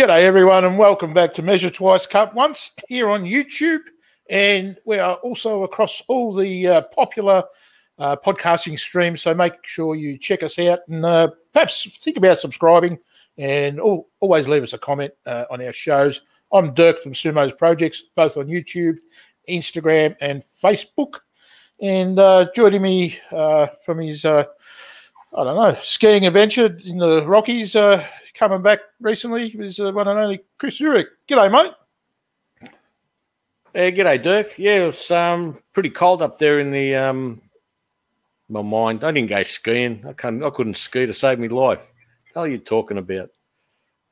G'day, everyone, and welcome back to Measure Twice, Cut Once here on YouTube. And we are also across all the uh, popular uh, podcasting streams. So make sure you check us out and uh, perhaps think about subscribing and al- always leave us a comment uh, on our shows. I'm Dirk from Sumo's Projects, both on YouTube, Instagram, and Facebook. And uh, joining me uh, from his, I don't know, skiing adventure in the Rockies, coming back recently, is uh, one and only Chris Urich. G'day, mate. Yeah, g'day, Dirk. Yeah, it was um, pretty cold up there in the um, my mind. I didn't go skiing. I couldn't. I couldn't ski to save my life. What the are you talking about?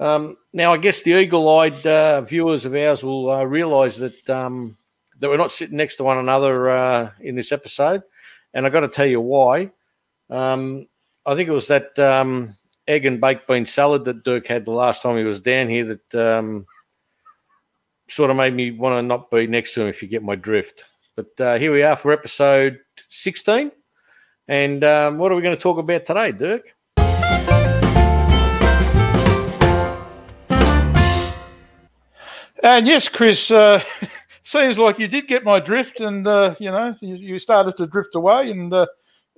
Um, now, I guess the eagle-eyed uh, viewers of ours will uh, realise that um, that we're not sitting next to one another uh, in this episode, and I got to tell you why. Um, I think it was that um, egg and baked bean salad that Dirk had the last time he was down here that um, sort of made me want to not be next to him, if you get my drift. But uh, here we are for episode 16. And um, what are we going to talk about today, Dirk? And yes, Chris, uh, seems like you did get my drift, and uh, you know you, you started to drift away. And uh,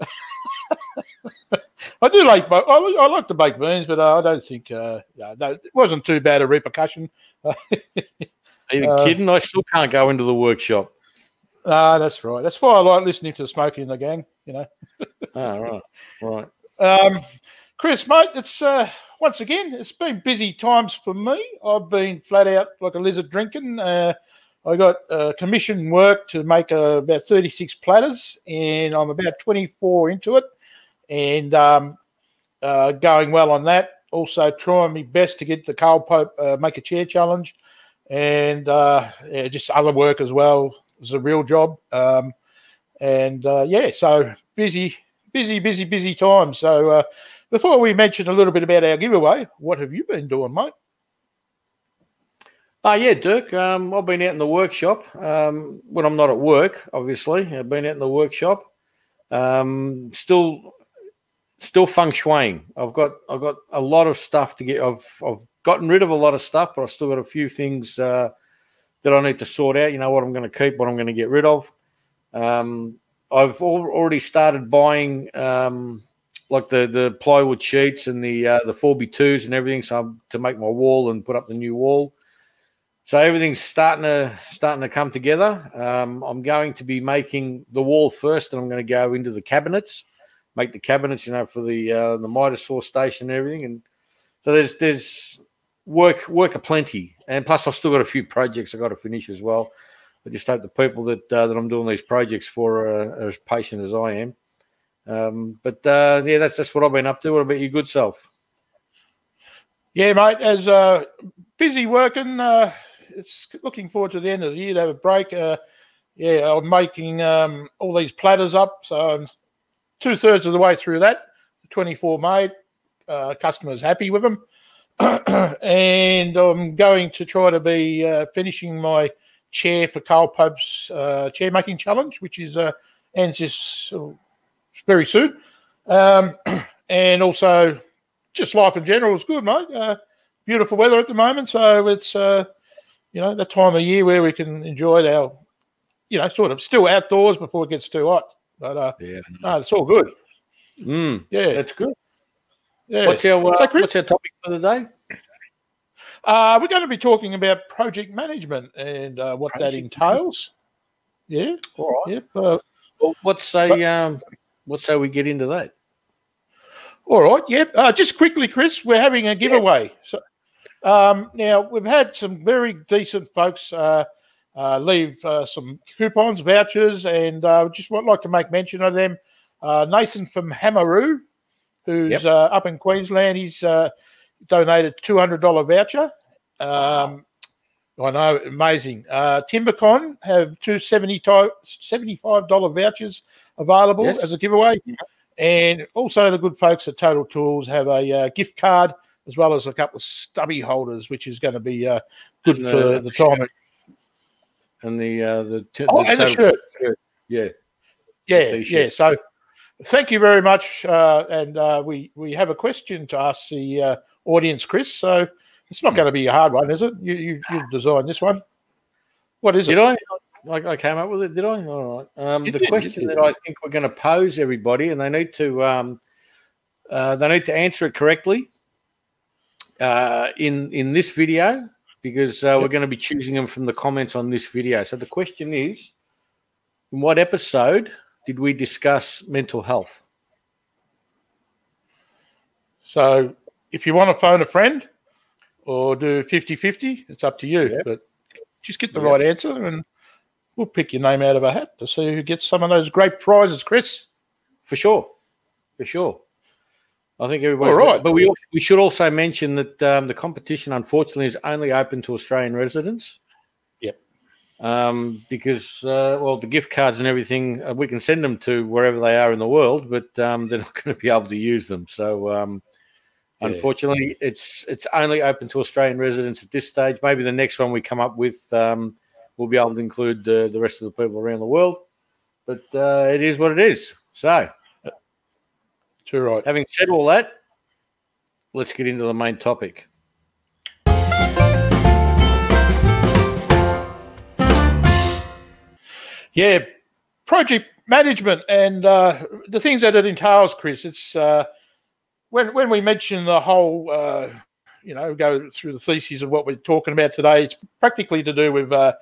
I do like I, I like to bake beans, but uh, I don't think uh, no, it wasn't too bad a repercussion. Are you Uh, kidding? I still can't go into the workshop. Ah, that's right. That's why I like listening to Smokey and the Gang. You know, Oh, right, right. um, Chris, mate, it's uh, once again it's been busy times for me. I've been flat out like a lizard drinking. Uh, I got uh, commission work to make uh, about thirty six platters, and I'm about twenty four into it, and um, uh, going well on that. Also trying my best to get the Carl Pope uh, make a chair challenge, and uh, yeah, just other work as well. It's a real job. Um, and uh, yeah, so busy, busy, busy, busy time. So uh, before we mention a little bit about our giveaway, what have you been doing, mate? Oh, yeah, Dirk. Um, I've been out in the workshop um, when I'm not at work, obviously. I've been out in the workshop. Um, still still feng shuiing. I've got I've got a lot of stuff to get. I've I've gotten rid of a lot of stuff, but I've still got a few things uh, that I need to sort out. You know what I'm going to keep, what I'm going to get rid of. Um, I've al- already started buying um, like the the plywood sheets and the uh, the four B twos and everything, so I'm, to make my wall and put up the new wall. So everything's starting to starting to come together. Um, I'm going to be making the wall first, and I'm going to go into the cabinets, make the cabinets, you know, for the uh, the Midas station and everything. And so there's there's work work aplenty, and plus I've still got a few projects I got to finish as well. I just hope the people that uh, that I'm doing these projects for are, are as patient as I am. Um, but uh, yeah, that's that's what I've been up to. What about your good self? Yeah, mate, as uh, busy working. Uh, it's looking forward to the end of the year to have a break. Uh, yeah, I'm making um, all these platters up, so I'm two thirds of the way through that. 24 made. Uh, customers happy with them, and I'm going to try to be uh, finishing my chair for Carl Pope's uh, chair making challenge, which is uh, ends this uh, very soon. Um, and also, just life in general is good, mate. Uh, beautiful weather at the moment, so it's uh, you know that time of year where we can enjoy our, you know, sort of still outdoors before it gets too hot. But uh, Yeah, no, it's all good. mm, Yeah, that's good. yeah. What's our uh, So, what's our topic for the day? Uh, we're going to be talking about project management and uh, what that Project entails. Yeah, All right. yep. Uh, Well, what's say um, what's say we get into that? All right. Yep. Uh, just quickly, Chris, we're having a giveaway. So um, now we've had some very decent folks uh, uh, leave uh, some coupons, vouchers, and uh, just would like to make mention of them. Uh, Nathan from Hamaroo, who's Yep. uh, up in Queensland, he's uh, donated two hundred dollar voucher. Um, I know, amazing. Uh, Timbecon have two $75 vouchers available Yes. as a giveaway. And also, the good folks at Total Tools have a uh, gift card as well as a couple of stubby holders, which is going to be uh, good And, for the time. And the uh, the, t- Oh, the and the shirt. Yeah. Yeah, yeah. So, thank you very much. Uh, and uh, we we have a question to ask the uh, audience, Chris. So, It's not going to be a hard one, is it? You you you've designed this one. What is Did it? I? I, I came up with it. Did I? All right. Um, the did, question that I think we're going to pose everybody, and they need to um, uh, they need to answer it correctly uh, in in this video because uh, we're going to be choosing them from the comments on this video. So the question is, in what episode did we discuss mental health? So if you want to phone a friend or do 50-50, it's up to you. Yep. But just get the Yep. right answer and we'll pick your name out of a hat to see who gets some of those great prizes, Chris. For sure, for sure. I think everybody's All right. But we we should also mention that um, the competition, unfortunately, is only open to Australian residents. Yep. Um, because uh, well, the gift cards and everything, uh, we can send them to wherever they are in the world, but um, they're not going to be able to use them. So. Um, Yeah. Unfortunately, it's it's only open to Australian residents at this stage. Maybe the next one we come up with, um, we'll be able to include uh, the rest of the people around the world. But uh, it is what it is. So, Too right. Having said all that, let's get into the main topic. Yeah, project management and uh, the things that it entails, Chris. It's uh, when when we mention the whole, uh, you know, go through the theses of what we're talking about today. It's practically to do with uh,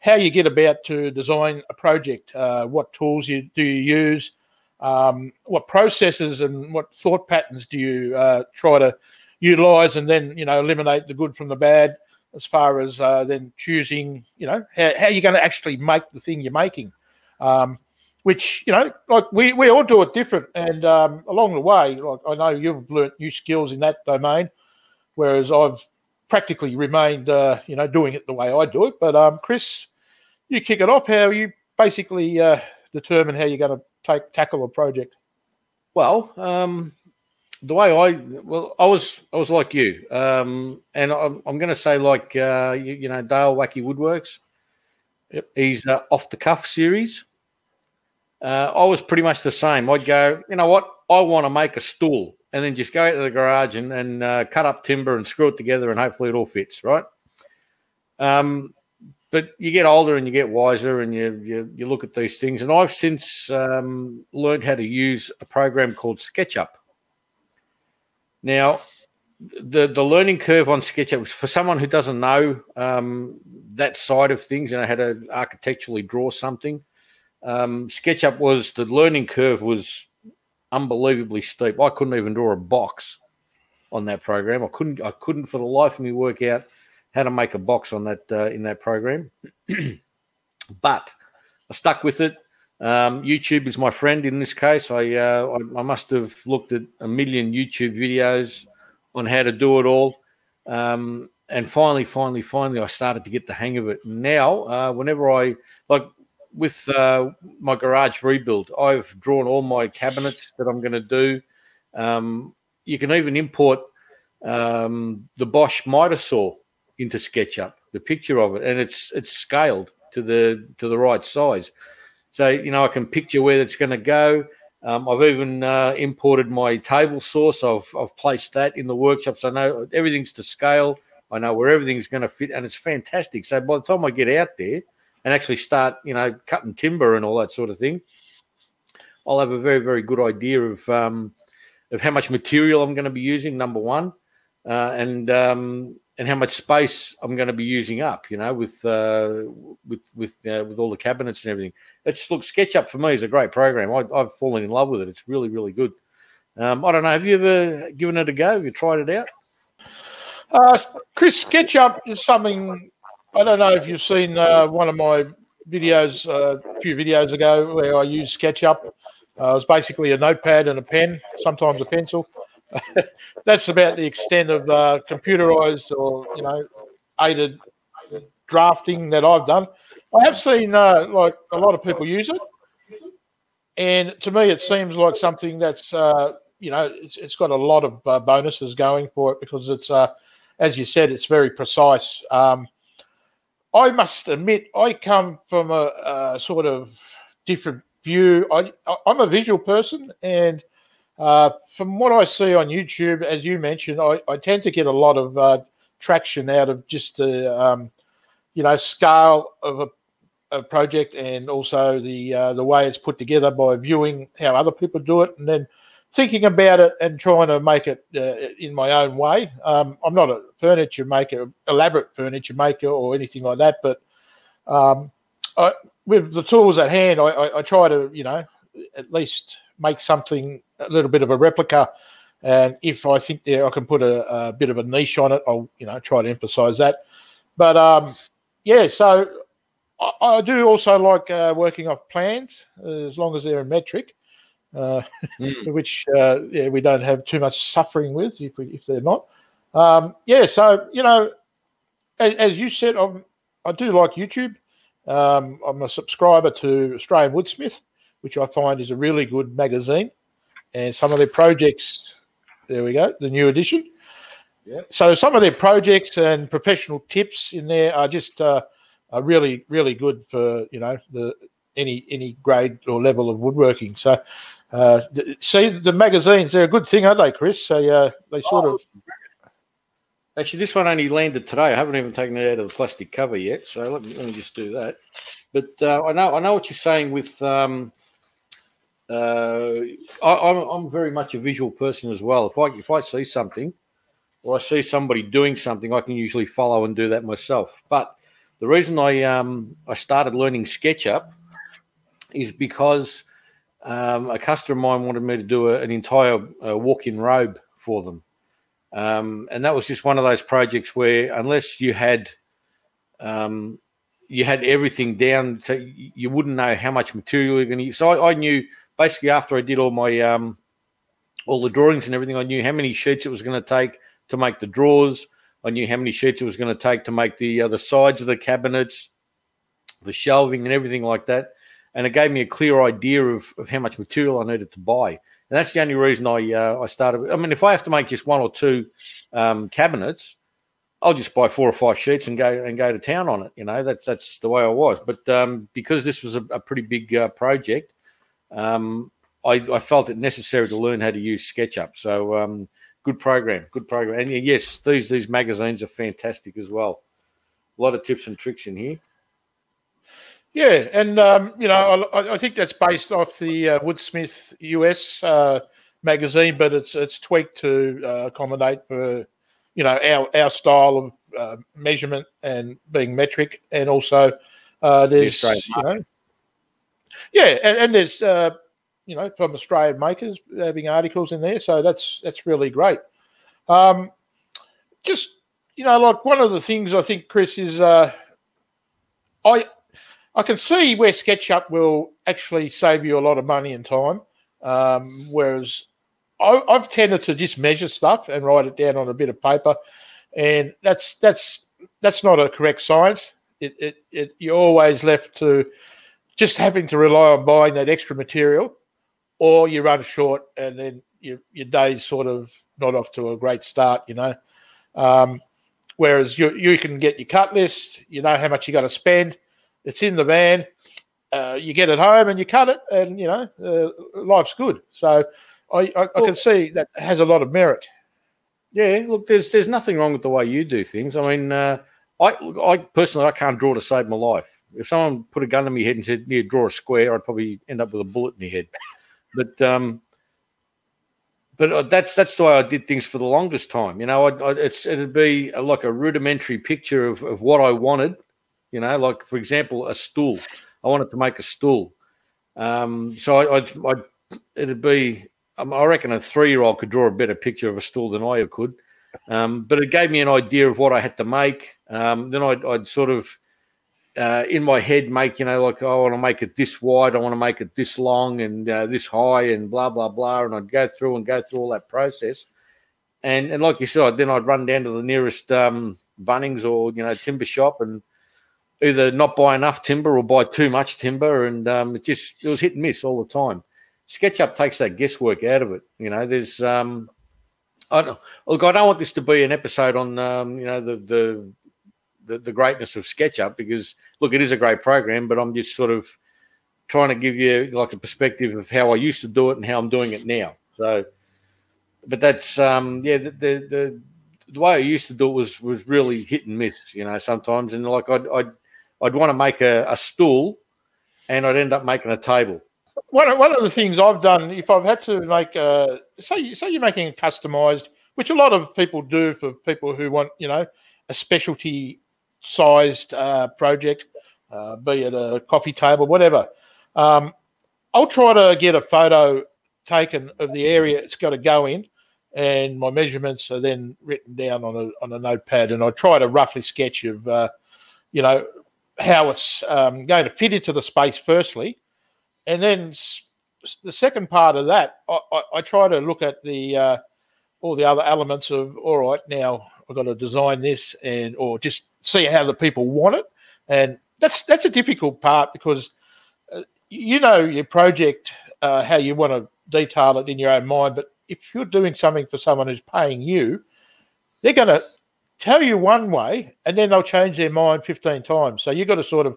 how you get about to design a project, uh, what tools you do you use, um, what processes and what thought patterns do you uh, try to utilize, and then you know eliminate the good from the bad as far as uh, then choosing, you know, how, how you're going to actually make the thing you're making. Um, which you know, like we, we all do it different, and um, along the way, like I know you've learnt new skills in that domain, whereas I've practically remained, uh, you know, doing it the way I do it. But um, Chris, you kick it off. How you basically uh, determine how you're going to take tackle a project? Well, um, the way I well, I was I was like you, um, and I'm, I'm going to say like uh, you, you know Dale Wacky Woodworks. Yep. He's uh, off the cuff series. Uh, I was pretty much the same. I'd go, you know what? I want to make a stool, and then just go out to the garage and, and uh, cut up timber and screw it together, and hopefully it all fits, right? Um, but you get older and you get wiser, and you you, you look at these things. And I've since um, learned how to use a program called SketchUp. Now, the the learning curve on SketchUp for someone who doesn't know um, that side of things, you know how to architecturally draw something. Um, SketchUp was the learning curve was unbelievably steep. I couldn't even draw a box on that program. I couldn't. I couldn't for the life of me work out how to make a box on that uh, in that program. but I stuck with it. Um, YouTube is my friend in this case. I, uh, I I must have looked at a million YouTube videos on how to do it all, um, and finally, finally, finally, I started to get the hang of it. Now, uh, whenever I like with uh, my garage rebuild, I've drawn all my cabinets that I'm going to do. Um, you can even import um, the Bosch miter saw into SketchUp, the picture of it, and it's it's scaled to the to the right size. So you know I can picture where it's going to go. Um, I've even uh, imported my table saws. I've I've placed that in the workshop, so I know everything's to scale. I know where everything's going to fit, and it's fantastic. So by the time I get out there and actually start, you know, cutting timber and all that sort of thing, I'll have a very very good idea of um, of how much material I'm going to be using. Number one, uh, and um, and how much space I'm going to be using up. You know, with uh, with with uh, with all the cabinets and everything. It's look SketchUp for me is a great program. I, I've fallen in love with it. It's really really good. Um, I don't know. Have you ever given it a go? Have you tried it out? Uh, Chris, SketchUp is something. I don't know if you've seen uh, one of my videos uh, a few videos ago where I used SketchUp. Uh, it was basically a notepad and a pen, sometimes a pencil. That's about the extent of uh, computerized or you know aided drafting that I've done. I have seen uh, like a lot of people use it, and to me, it seems like something that's uh, you know it's, it's got a lot of uh, bonuses going for it because it's uh, as you said, it's very precise. Um, I must admit, I come from a, a sort of different view. I, I'm a visual person, and uh, from what I see on YouTube, as you mentioned, I, I tend to get a lot of uh, traction out of just the um, you know scale of a, a, project and also the uh, the way it's put together by viewing how other people do it and then thinking about it and trying to make it uh, in my own way. Um, I'm not a furniture maker, elaborate furniture maker or anything like that, but um, I, with the tools at hand, I, I, I, try to you know at least make something a little bit of a replica. And if I think yeah, I can put a, a, bit of a niche on it, I'll you know try to emphasize that. But um, yeah, so I, I do also like uh, working off plans as long as they're in metric, uh, mm. which uh, yeah we don't have too much suffering with if we, if they're not. Um, yeah, so you know, as, as you said, I'm, I do like YouTube. Um, I'm a subscriber to Australian Woodsmith, which I find is a really good magazine, and some of their projects. There we go, the new edition. Yeah. So some of their projects and professional tips in there are just uh, are really really good for you know the any any grade or level of woodworking. So uh, see the magazines they're a good thing, aren't they, Chris? So uh, they sort oh, of. Actually, this one only landed today. I haven't even taken it out of the plastic cover yet, so let me, let me just do that. But uh, I know I know what you're saying with. Um, uh, I, am I'm, I'm very much a visual person as well. If I if I see something, or I see somebody doing something, I can usually follow and do that myself. But the reason I um, I started learning SketchUp is because um, a customer of mine wanted me to do a, an entire uh, walk-in robe for them, um, and that was just one of those projects where unless you had um, you had everything down, to, you wouldn't know how much material you're going to use. So I, I, knew basically after I did all my um, all the drawings and everything, I knew how many sheets it was going to take to make the drawers. I knew how many sheets it was going to take to make the uh, the sides of the cabinets, the shelving, and everything like that. And it gave me a clear idea of, of how much material I needed to buy. And that's the only reason I uh, I started. I mean, if I have to make just one or two um, cabinets, I'll just buy four or five sheets and go and go to town on it. You know, that's that's the way I was. But um, because this was a, a pretty big uh, project, um, I, I, felt it necessary to learn how to use SketchUp. So um, good program, good program. And yes, these these magazines are fantastic as well. A lot of tips and tricks in here. Yeah, and um, you know, I, I, think that's based off the uh, Woodsmith US uh, magazine, but it's it's tweaked to uh, accommodate for you know our our style of uh, measurement and being metric, and also uh, there's the you know, yeah, and, and there's uh, you know, from Australian makers having articles in there. So that's that's really great. Um, just you know, like one of the things I think, Chris, is uh, I I can see where SketchUp will actually save you a lot of money and time, um, whereas I, I've tended to just measure stuff and write it down on a bit of paper, and that's that's that's not a correct science. It, it, it you're always left to just having to rely on buying that extra material or you run short and then your your day's sort of not off to a great start, you know. Um, whereas you you can get your cut list, you know how much you're going to spend. It's in the van. Uh, you get it home and you cut it, and you know uh, life's good. So I, I, I well, can see that has a lot of merit. Yeah, look, there's there's nothing wrong with the way you do things. I mean, uh, I I personally I can't draw to save my life. If someone put a gun to my head and said, "Yeah, draw a square," I'd probably end up with a bullet in my head. But um, but uh, that's that's the way I did things for the longest time. You know, I, I, it's it'd be a, like a rudimentary picture of, of what I wanted. You know, like for example, a stool. I wanted to make a stool. Um, so I, I, I it'd be um, I reckon a three year old could draw a better picture of a stool than I could. Um, but it gave me an idea of what I had to make. Um, then I'd, I'd, sort of uh, in my head make you know like oh, I want to make it this wide, I want to make it this long and uh, this high and blah blah blah, and I'd go through and go through all that process, and and like you said, then I'd run down to the nearest um, Bunnings or you know timber shop and either not buy enough timber or buy too much timber, and um, it just it was hit and miss all the time. SketchUp takes that guesswork out of it. You know, there's um, I don't, look, I don't want this to be an episode on um, you know the the the, the greatness of SketchUp because look, it is a great program, but I'm just sort of trying to give you like a perspective of how I used to do it and how I'm doing it now. So, but that's um, yeah, the the the, the way I used to do it was was really hit and miss, you know, sometimes. And like I'd I'd, I'd want to make a, a stool, and I'd end up making a table. One of, one of the things I've done, if I've had to make a say say you're making a customized, which a lot of people do for people who want you know a specialty sized uh, project, uh, be it a coffee table, whatever. Um, I'll try to get a photo taken of the area it's got to go in, and my measurements are then written down on a on a notepad, and I try to roughly sketch of, uh, you know, how it's um, going to fit into the space firstly, and then the second part of that, I, I, I try to look at the uh, all the other elements of all right now I've got to design this and or just see how the people want it, and that's that's a difficult part because uh, you know your project uh, how you want to detail it in your own mind, but if you're doing something for someone who's paying you, they're going to tell you one way and then they'll change their mind 15 times. So you've got to sort of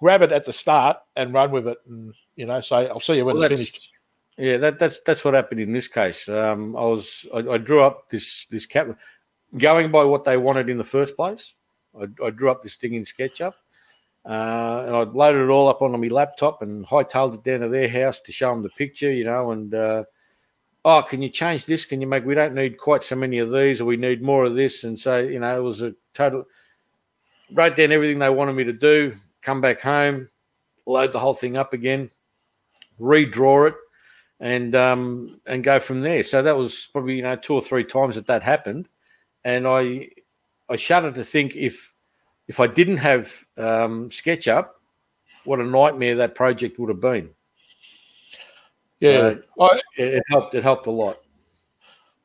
grab it at the start and run with it and, you know, say, I'll see you when well, it's finished. Yeah, that, that's that's what happened in this case. Um, I was I, I, drew up this this cap, going by what they wanted in the first place. I, I drew up this thing in SketchUp, uh, and I loaded it all up onto my laptop and hightailed it down to their house to show them the picture, you know, and uh, oh, can you change this? Can you make? We don't need quite so many of these, or we need more of this. And so, you know, it was a total. Wrote down everything they wanted me to do. Come back home, load the whole thing up again, redraw it, and um, and go from there. So that was probably you know two or three times that that happened, and I I shudder to think if if I didn't have um, SketchUp, what a nightmare that project would have been. Yeah, I, it helped. It helped a lot.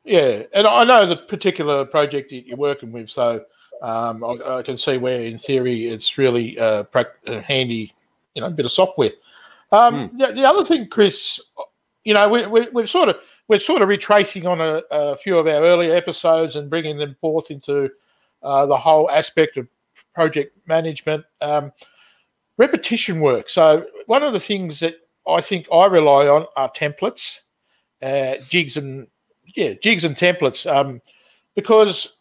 Yeah, and I know the particular project that you're working with, so um, I, I, can see where, in theory, it's really uh, uh handy. You know, bit of software. Um, mm. the, the, other thing, Chris, you know, we, we, we've sort of we're sort of retracing on a, a, few of our earlier episodes and bringing them forth into uh, the whole aspect of project management. Um, repetition work. So one of the things that I think I rely on are templates, uh, jigs and yeah, jigs and templates. Um, because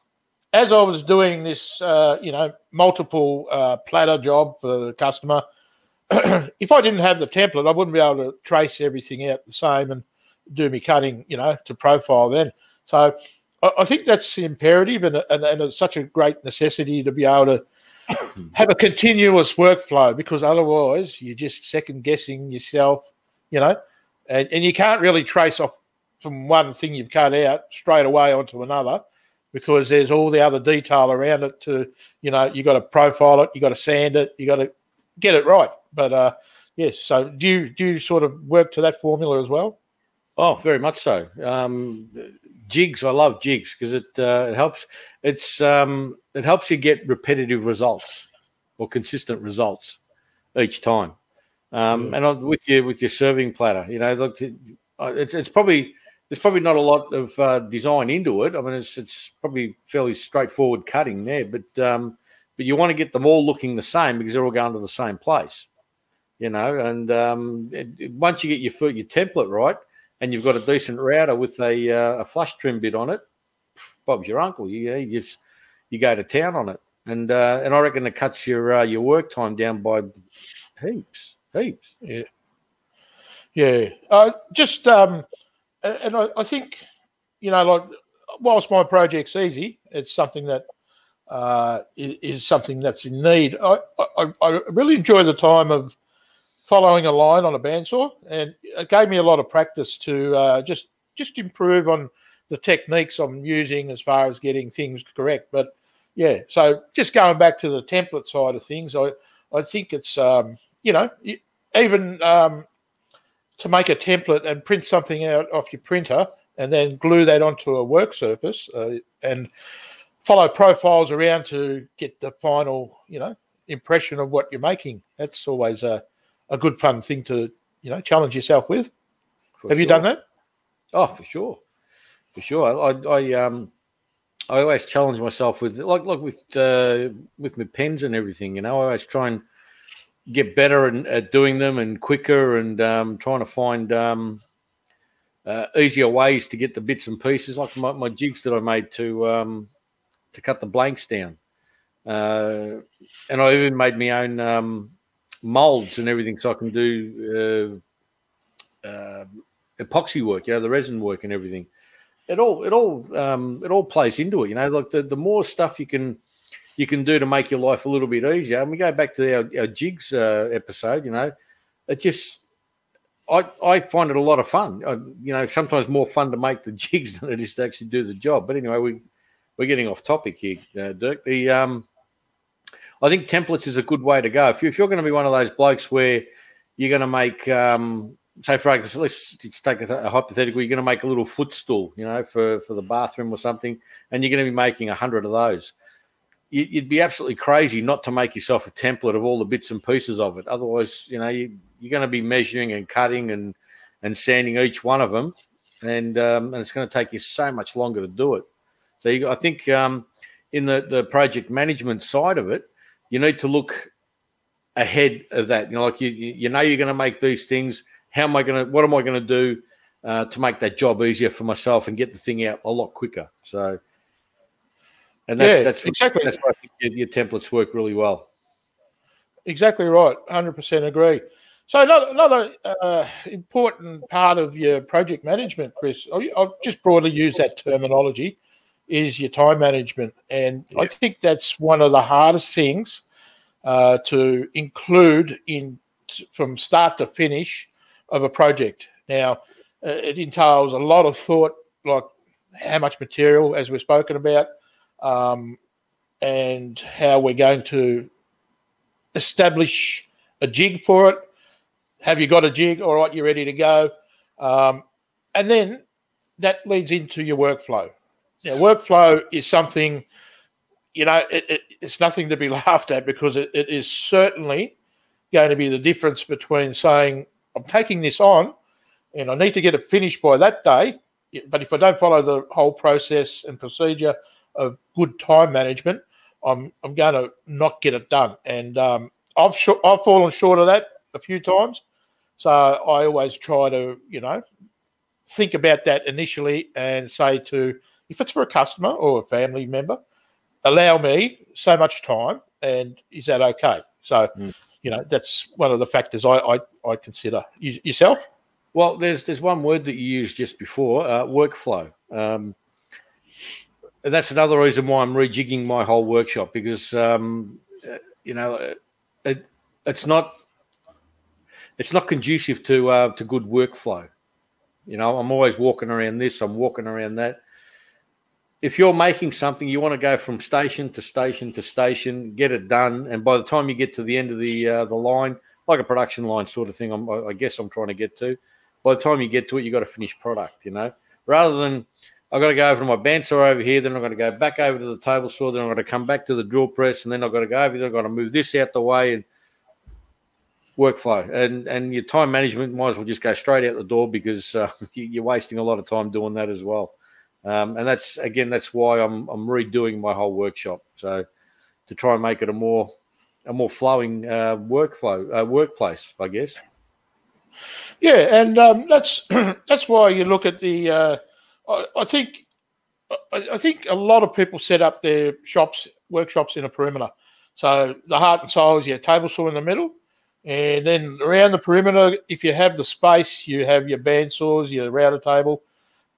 as I was doing this, uh, you know, multiple uh, platter job for the customer, if I didn't have the template, I wouldn't be able to trace everything out the same and do me cutting, you know, to profile then. So I, I think that's imperative and, and, and it's such a great necessity to be able to have a continuous workflow because otherwise you're just second guessing yourself, you know, and, and you can't really trace off from one thing you've cut out straight away onto another because there's all the other detail around it to, you know, you got to profile it, you got to sand it, you got to get it right. But uh, yes, so do you do you sort of work to that formula as well? Oh, very much so. Um, jigs, I love jigs because it uh, it helps. It's um, it helps you get repetitive results or consistent results each time. Um. And with your with your serving platter, you know, look, it's it's probably there's probably not a lot of uh, design into it. I mean, it's it's probably fairly straightforward cutting there, but um, but you want to get them all looking the same because they're all going to the same place, you know. And um, it, once you get your your template right, and you've got a decent router with a, uh, a flush trim bit on it, Bob's your uncle. You, you just you go to town on it, and uh, and I reckon it cuts your uh, your work time down by heaps, heaps. Yeah, yeah. Uh, just um, and I, I think you know, like whilst my project's easy, it's something that uh, is, is something that's in need. I, I, I really enjoy the time of following a line on a bandsaw, and it gave me a lot of practice to uh, just just improve on the techniques I'm using as far as getting things correct. But yeah, so just going back to the template side of things, I I think it's um, you know even um, to make a template and print something out off your printer and then glue that onto a work surface uh, and follow profiles around to get the final you know impression of what you're making. That's always a a good fun thing to you know challenge yourself with. For Have sure. you done that? Oh, for sure, for sure. I, I um I always challenge myself with like like with uh, with my pens and everything. You know, I always try and get better and, at doing them and quicker and um, trying to find um, uh, easier ways to get the bits and pieces. Like my, my jigs that I made to um, to cut the blanks down. Uh, and I even made my own um, molds and everything, so I can do uh, uh, epoxy work, you know, the resin work and everything. It all it all um, it all plays into it, you know. Like the, the more stuff you can you can do to make your life a little bit easier. And we go back to our, our jigs uh, episode, you know, it just I, I find it a lot of fun. I, you know, sometimes more fun to make the jigs than it is to actually do the job. But anyway, we we're getting off topic here, uh, Dirk. The um, I think templates is a good way to go. If, you, if you're going to be one of those blokes where you're going to make, um, say, for example, let's take a, a, hypothetical, you're going to make a little footstool, you know, for, for the bathroom or something, and you're going to be making a hundred of those. You, you'd be absolutely crazy not to make yourself a template of all the bits and pieces of it. Otherwise, you know, you, you're going to be measuring and cutting and and sanding each one of them, and um, and it's going to take you so much longer to do it. So you, I think um, in the the project management side of it, you need to look ahead of that. You know, like you you know you're going to make these things. How am I going to? What am I going to do uh, to make that job easier for myself and get the thing out a lot quicker? So. And that's, yeah, that's exactly. That's why I think your, your templates work really well. Exactly right. Hundred percent agree. So another, another uh, important part of your project management, Chris, I'll just broadly use that terminology, is your time management, and yeah. I think that's one of the hardest things uh, to include in from start to finish of a project. Now, uh, it entails a lot of thought, like how much material, as we've spoken about, um, and how we're going to establish a jig for it have you got a jig? All right, you're ready to go. Um, and then that leads into your workflow. Now, workflow is something, you know, it, it, it's nothing to be laughed at because it, it is certainly going to be the difference between saying, I'm taking this on and I need to get it finished by that day. But if I don't follow the whole process and procedure of good time management, I'm, I'm going to not get it done. And um, I've, I've fallen short of that a few times. So I always try to, you know, think about that initially and say to, if it's for a customer or a family member, allow me so much time and is that okay? So, mm. you know, that's one of the factors I, I, I consider. You, yourself? Well, there's there's one word that you used just before, uh, workflow. Um, that's another reason why I'm rejigging my whole workshop because, um, uh, you know, it, it's not it's not conducive to uh, to good workflow. You know, I'm always walking around this, I'm walking around that. If you're making something, you want to go from station to station to station, get it done, and by the time you get to the end of the uh, the line, like a production line sort of thing, I'm, I guess I'm trying to get to. By the time you get to it, you have got a finished product. You know, rather than I've got to go over to my bandsaw over here, then I've got to go back over to the table saw, then I've got to come back to the drill press, and then I've got to go over there, I've got to move this out the way, and workflow and and your time management might as well just go straight out the door because uh, you're wasting a lot of time doing that as well. Um, and that's again that's why I'm I'm redoing my whole workshop so to try and make it a more a more flowing uh, workflow uh, workplace, I guess. Yeah, and um, that's that's why you look at the. Uh, I, I, think I, I think a lot of people set up their shops workshops in a perimeter. So the heart and soul is your table saw in the middle, and then around the perimeter, if you have the space, you have your band saws, your router table.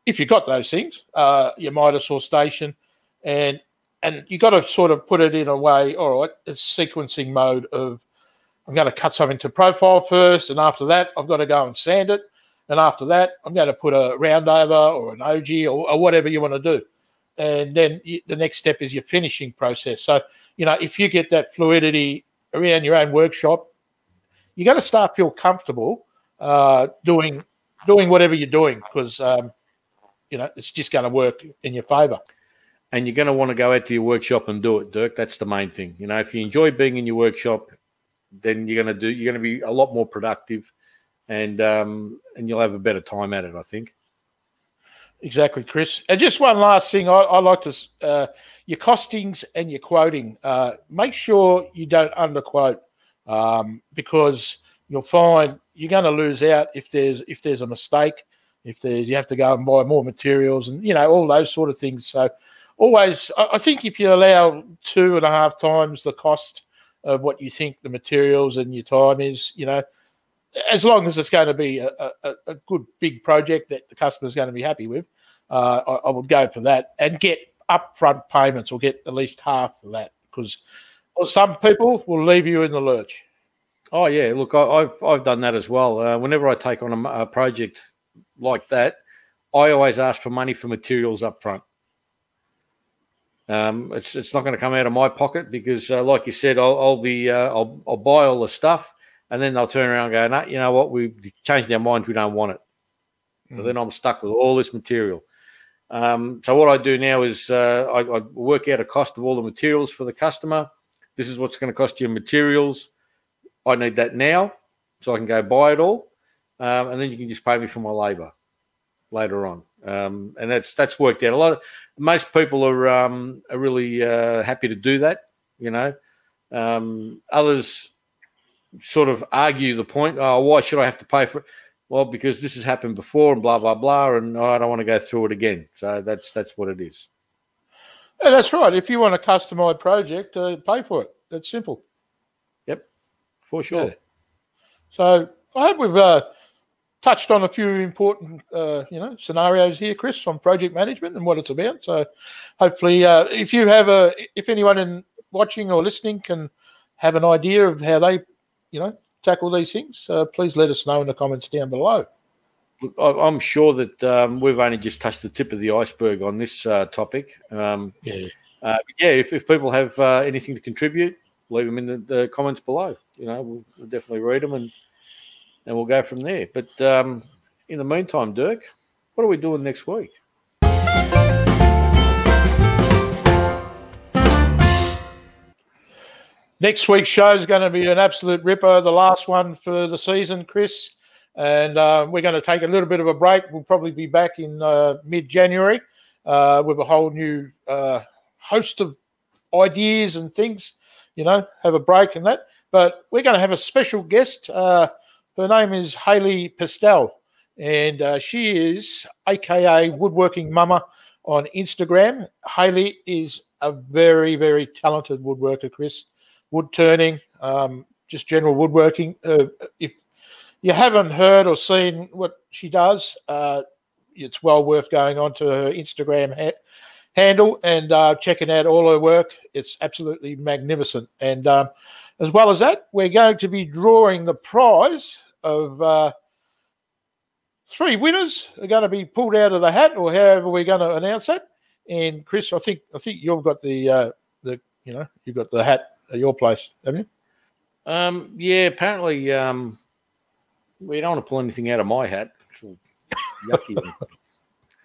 If you've got those things, uh, your miter saw station, and and you got to sort of put it in a way. All right, it's sequencing mode of I'm going to cut something to profile first, and after that, I've got to go and sand it, and after that, I'm going to put a round over or an ogee or, or whatever you want to do, and then you, the next step is your finishing process. So you know, if you get that fluidity around your own workshop, you got to start feel comfortable uh, doing doing whatever you're doing because um, you know it's just going to work in your favour. And you're going to want to go out to your workshop and do it, Dirk. That's the main thing. You know, if you enjoy being in your workshop, then you're going to do. You're going to be a lot more productive, and um, and you'll have a better time at it. I think. Exactly, Chris. And just one last thing, I, I like to uh, your costings and your quoting. Uh, make sure you don't underquote um, because you'll find you're going to lose out if there's if there's a mistake, if there's you have to go and buy more materials and you know all those sort of things. So always, I think if you allow two and a half times the cost of what you think the materials and your time is, you know, as long as it's going to be a, a, a good big project that the customer is going to be happy with, uh, I, I, would go for that and get upfront payments or get at least half of that because some people will leave you in the lurch. Oh yeah, look, I, have I've done that as well. Uh, whenever I take on a, a, project like that, I always ask for money for materials up front. Um, it's it's not going to come out of my pocket because, uh, like you said, I'll, I'll be uh, I'll, I'll buy all the stuff and then they'll turn around and go, nah, you know what, we've changed our mind, we don't want it. Mm. So then I'm stuck with all this material. Um, so what I do now is uh, I, I, work out a cost of all the materials for the customer. This is what's going to cost you materials. I need that now, so I can go buy it all, um, and then you can just pay me for my labour later on. Um, and that's that's worked out. A lot of most people are um, are really uh, happy to do that. You know, um, others sort of argue the point. Oh, why should I have to pay for it? Well, because this has happened before and blah blah blah, and I don't want to go through it again. So that's that's what it is. Yeah, that's right. If you want a customized project, uh, pay for it. That's simple. Yep, for sure. Yeah. So I hope we've uh, touched on a few important, uh, you know, scenarios here, Chris, on project management and what it's about. So hopefully, uh, if you have a, if anyone in watching or listening can have an idea of how they, you know, tackle these things, uh, please let us know in the comments down below. I'm sure that um, we've only just touched the tip of the iceberg on this uh, topic. Um, yeah, uh, yeah. If, if, people have uh, anything to contribute, leave them in the, the, comments below. You know, we'll, we'll, definitely read them and and we'll go from there. But um, in the meantime, Dirk, what are we doing next week? Next week's show is going to be an absolute ripper, the last one for the season, Chris. And uh, we're going to take a little bit of a break. We'll probably be back in uh, mid January uh, with a whole new uh, host of ideas and things, you know, have a break and that. But we're going to have a special guest. Her name is Haley Pastel, and uh, she is AKA Woodworking Mama on Instagram. Haley is a very, very talented woodworker, Chris wood turning, um, just general woodworking. Uh, if you haven't heard or seen what she does, uh, it's well worth going on to her Instagram ha- handle and uh, checking out all her work. It's absolutely magnificent. And um, as well as that, we're going to be drawing the prize of uh, three winners are going to be pulled out of the hat, or however we're going to announce that. And Chris, I think I think you've got the uh, the you know you've got the hat at your place, haven't you? Um, yeah, apparently um, we don't want to pull anything out of my hat. yucky.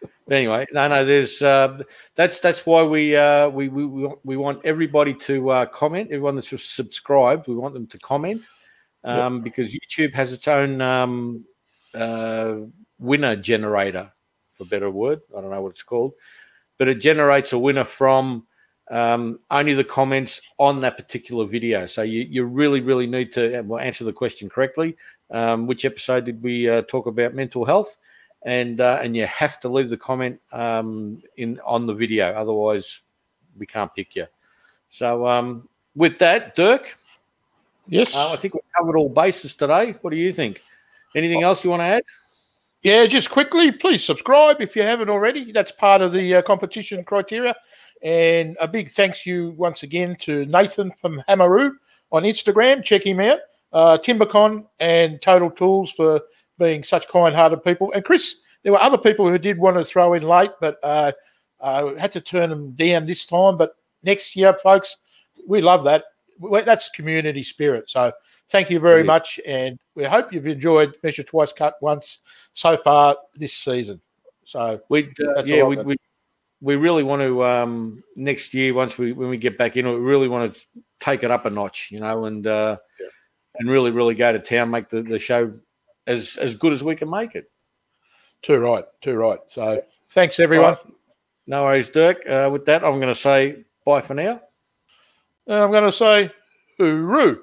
but anyway, no, no. There's uh, that's that's why we uh, we, we we want everybody to uh, comment. Everyone that's just subscribed, we want them to comment um, yep. because YouTube has its own um, uh, winner generator, for better word. I don't know what it's called, but it generates a winner from um, only the comments on that particular video. So you, you really, really need to well, answer the question correctly. Um, which episode did we uh, talk about mental health? And uh, and you have to leave the comment um, in on the video, otherwise we can't pick you. So um, with that, Dirk. Yes, uh, I think we covered all bases today. What do you think? Anything else you want to add? Yeah, just quickly, please subscribe if you haven't already. That's part of the uh, competition criteria. And a big thanks you once again to Nathan from Hamaroo on Instagram. Check him out. Uh, Timbecon and Total Tools for being such kind-hearted people. And Chris, there were other people who did want to throw in late, but uh, I had to turn them down this time. But next year, folks, we love that. That's community spirit. So thank you very yeah. much, and we hope you've enjoyed Measure Twice, Cut Once so far this season. So we, uh, yeah, we, we we really want to um, next year once we when we get back in, we really want to take it up a notch, you know, and uh, yeah. and really really go to town, make the, the show as as good as we can make it. Too right, too right. So thanks everyone. Right. No worries, Dirk. Uh, with that, I'm going to say bye for now. And I'm going to say hooroo.